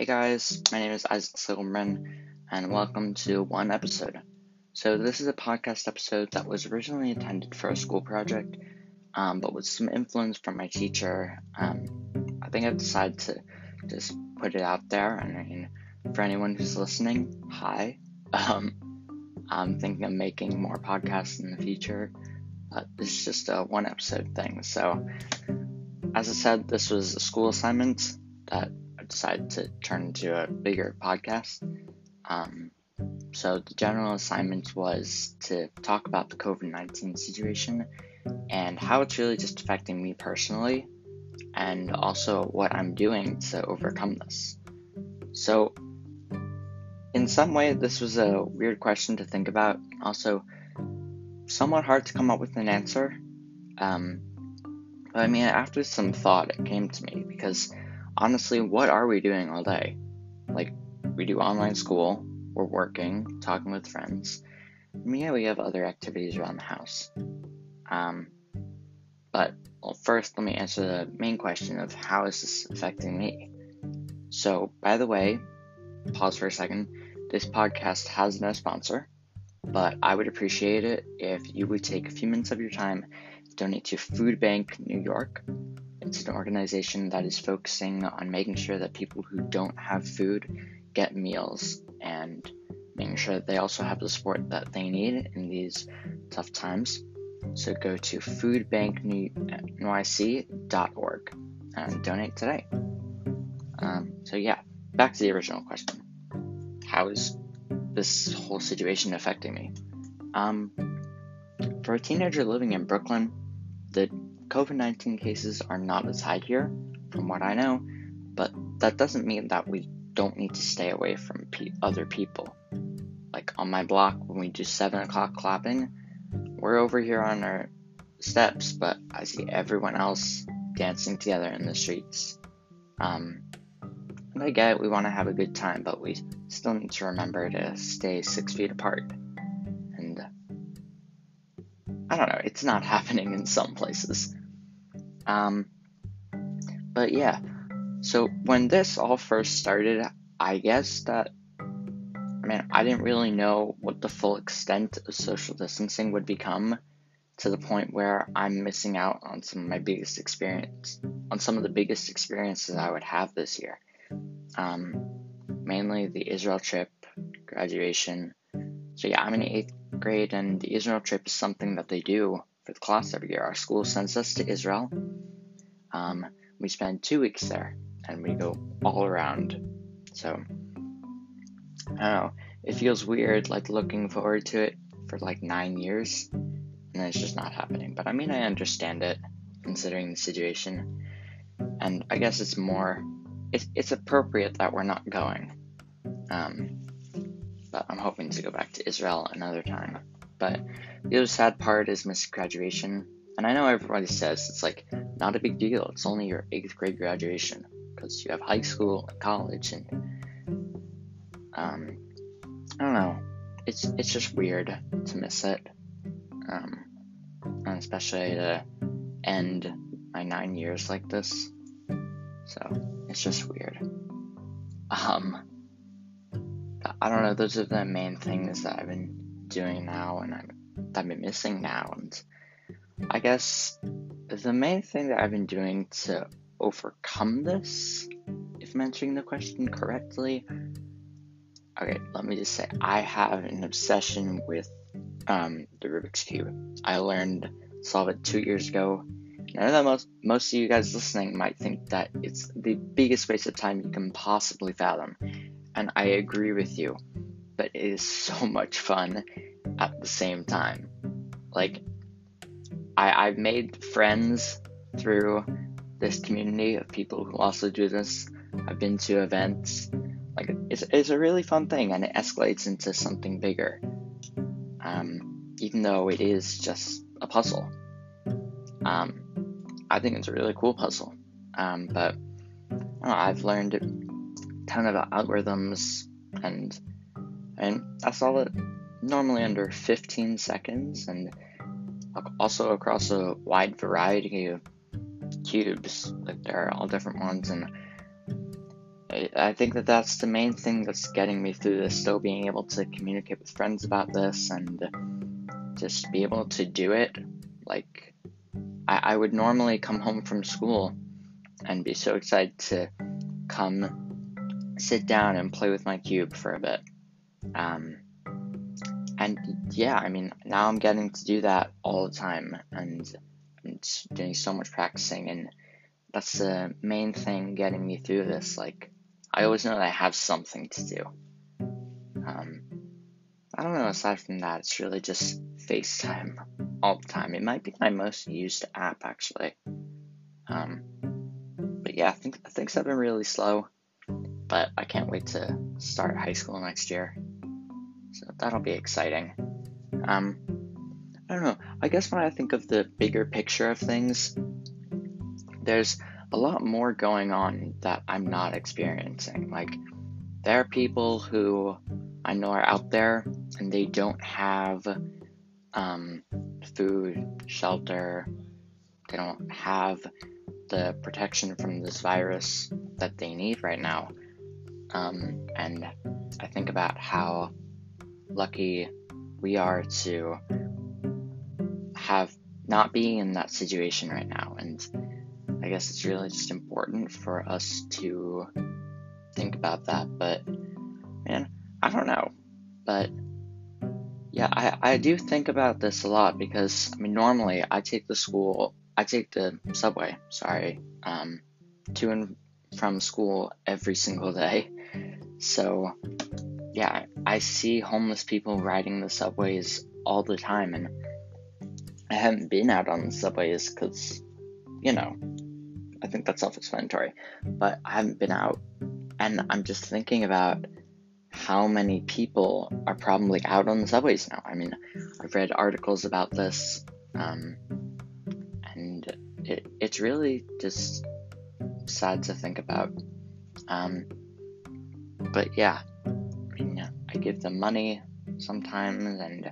Hey guys, my name is Isaac Silverman, and welcome to one episode. So, this is a podcast episode that was originally intended for a school project, um, but with some influence from my teacher, um, I think I've decided to just put it out there. And I mean, for anyone who's listening, hi. Um, I'm thinking of making more podcasts in the future, but it's just a one episode thing. So, as I said, this was a school assignment that I decided to turn into a bigger podcast. Um, so, the general assignment was to talk about the COVID 19 situation and how it's really just affecting me personally, and also what I'm doing to overcome this. So, in some way, this was a weird question to think about. Also, somewhat hard to come up with an answer. Um, but I mean, after some thought, it came to me because honestly, what are we doing all day? Like, we do online school, we're working, talking with friends. Mean, yeah, we have other activities around the house. Um, but well, first, let me answer the main question of how is this affecting me? So, by the way, pause for a second. This podcast has no sponsor, but I would appreciate it if you would take a few minutes of your time to donate to Food Bank New York. It's an organization that is focusing on making sure that people who don't have food get meals and making sure that they also have the support that they need in these tough times. So go to foodbanknyc.org and donate today. Um, so, yeah, back to the original question How is this whole situation affecting me? Um, for a teenager living in Brooklyn, the COVID 19 cases are not as high here, from what I know, but that doesn't mean that we don't need to stay away from pe- other people. Like on my block, when we do 7 o'clock clapping, we're over here on our steps, but I see everyone else dancing together in the streets. Um, and I get it, we want to have a good time, but we still need to remember to stay six feet apart. And I don't know, it's not happening in some places. Um, but yeah, so when this all first started, I guess that, I mean, I didn't really know what the full extent of social distancing would become to the point where I'm missing out on some of my biggest experience, on some of the biggest experiences I would have this year. Um, mainly the Israel trip, graduation. So yeah, I'm in eighth grade, and the Israel trip is something that they do class every year. Our school sends us to Israel. Um, we spend two weeks there, and we go all around. So I don't know. It feels weird, like looking forward to it for like nine years, and it's just not happening. But I mean, I understand it, considering the situation, and I guess it's more. It's, it's appropriate that we're not going. Um, but I'm hoping to go back to Israel another time. But the other sad part is missed graduation. And I know everybody says it's like not a big deal. It's only your eighth grade graduation because you have high school and college and um, I don't know. It's it's just weird to miss it, um, and especially to end my nine years like this. So it's just weird. Um, I don't know. Those are the main things that I've been doing now, and I'm I've been missing now. And I guess the main thing that I've been doing to overcome this, if I'm answering the question correctly, okay, let me just say I have an obsession with um, the Rubik's Cube. I learned solve it two years ago. I know that most, most of you guys listening might think that it's the biggest waste of time you can possibly fathom and I agree with you, but it is so much fun at the same time. Like, I, I've made friends through this community of people who also do this. I've been to events. Like, it's, it's a really fun thing, and it escalates into something bigger. Um, even though it is just a puzzle. Um, I think it's a really cool puzzle. Um, but know, I've learned a ton of algorithms and and I solve it normally under 15 seconds and also across a wide variety of cubes like there are all different ones and I think that that's the main thing that's getting me through this. Still being able to communicate with friends about this and just be able to do it. Like, I, I would normally come home from school and be so excited to come sit down and play with my cube for a bit. Um, and yeah, I mean, now I'm getting to do that all the time and, doing so much practicing, and that's the main thing getting me through this. Like, I always know that I have something to do. Um, I don't know, aside from that, it's really just FaceTime all the time. It might be my most used app, actually. Um, but yeah, I think things have been really slow, but I can't wait to start high school next year. So that'll be exciting. Um, I don't know. I guess when I think of the bigger picture of things, there's a lot more going on that I'm not experiencing. Like, there are people who I know are out there and they don't have um, food, shelter, they don't have the protection from this virus that they need right now. Um, and I think about how lucky we are to have not being in that situation right now. And I guess it's really just important for us to think about that. But man, I don't know. But yeah, I, I do think about this a lot because I mean normally I take the school I take the subway, sorry, um, to and from school every single day. So yeah, I see homeless people riding the subways all the time, and I haven't been out on the subways because, you know, I think that's self explanatory, but I haven't been out, and I'm just thinking about how many people are probably out on the subways now. I mean, I've read articles about this, um, and it, it's really just sad to think about. Um, but yeah, I give them money sometimes, and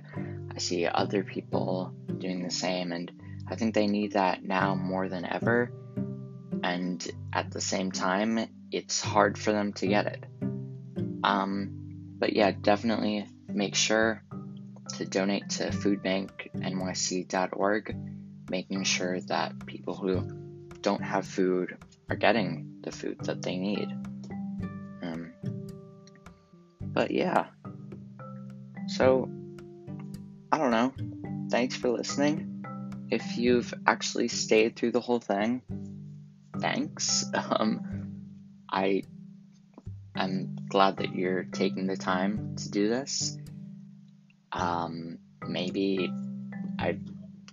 I see other people doing the same, and I think they need that now more than ever. And at the same time, it's hard for them to get it. Um, but yeah, definitely make sure to donate to foodbanknyc.org, making sure that people who don't have food are getting the food that they need. But yeah. So, I don't know. Thanks for listening. If you've actually stayed through the whole thing, thanks. Um, I am glad that you're taking the time to do this. Um, maybe I've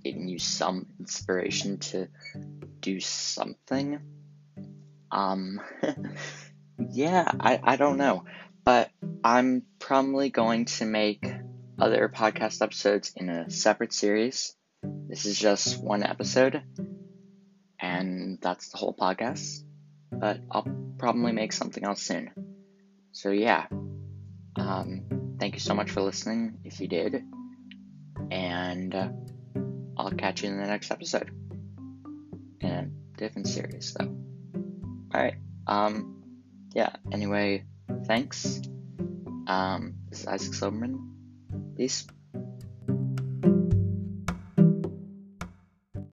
given you some inspiration to do something. Um, yeah, I, I don't know. But I'm probably going to make other podcast episodes in a separate series. This is just one episode, and that's the whole podcast. But I'll probably make something else soon. So, yeah. Um, thank you so much for listening if you did. And uh, I'll catch you in the next episode. In a different series, though. Alright. Um, yeah, anyway. Thanks. Um, this is Isaac Silverman. Peace.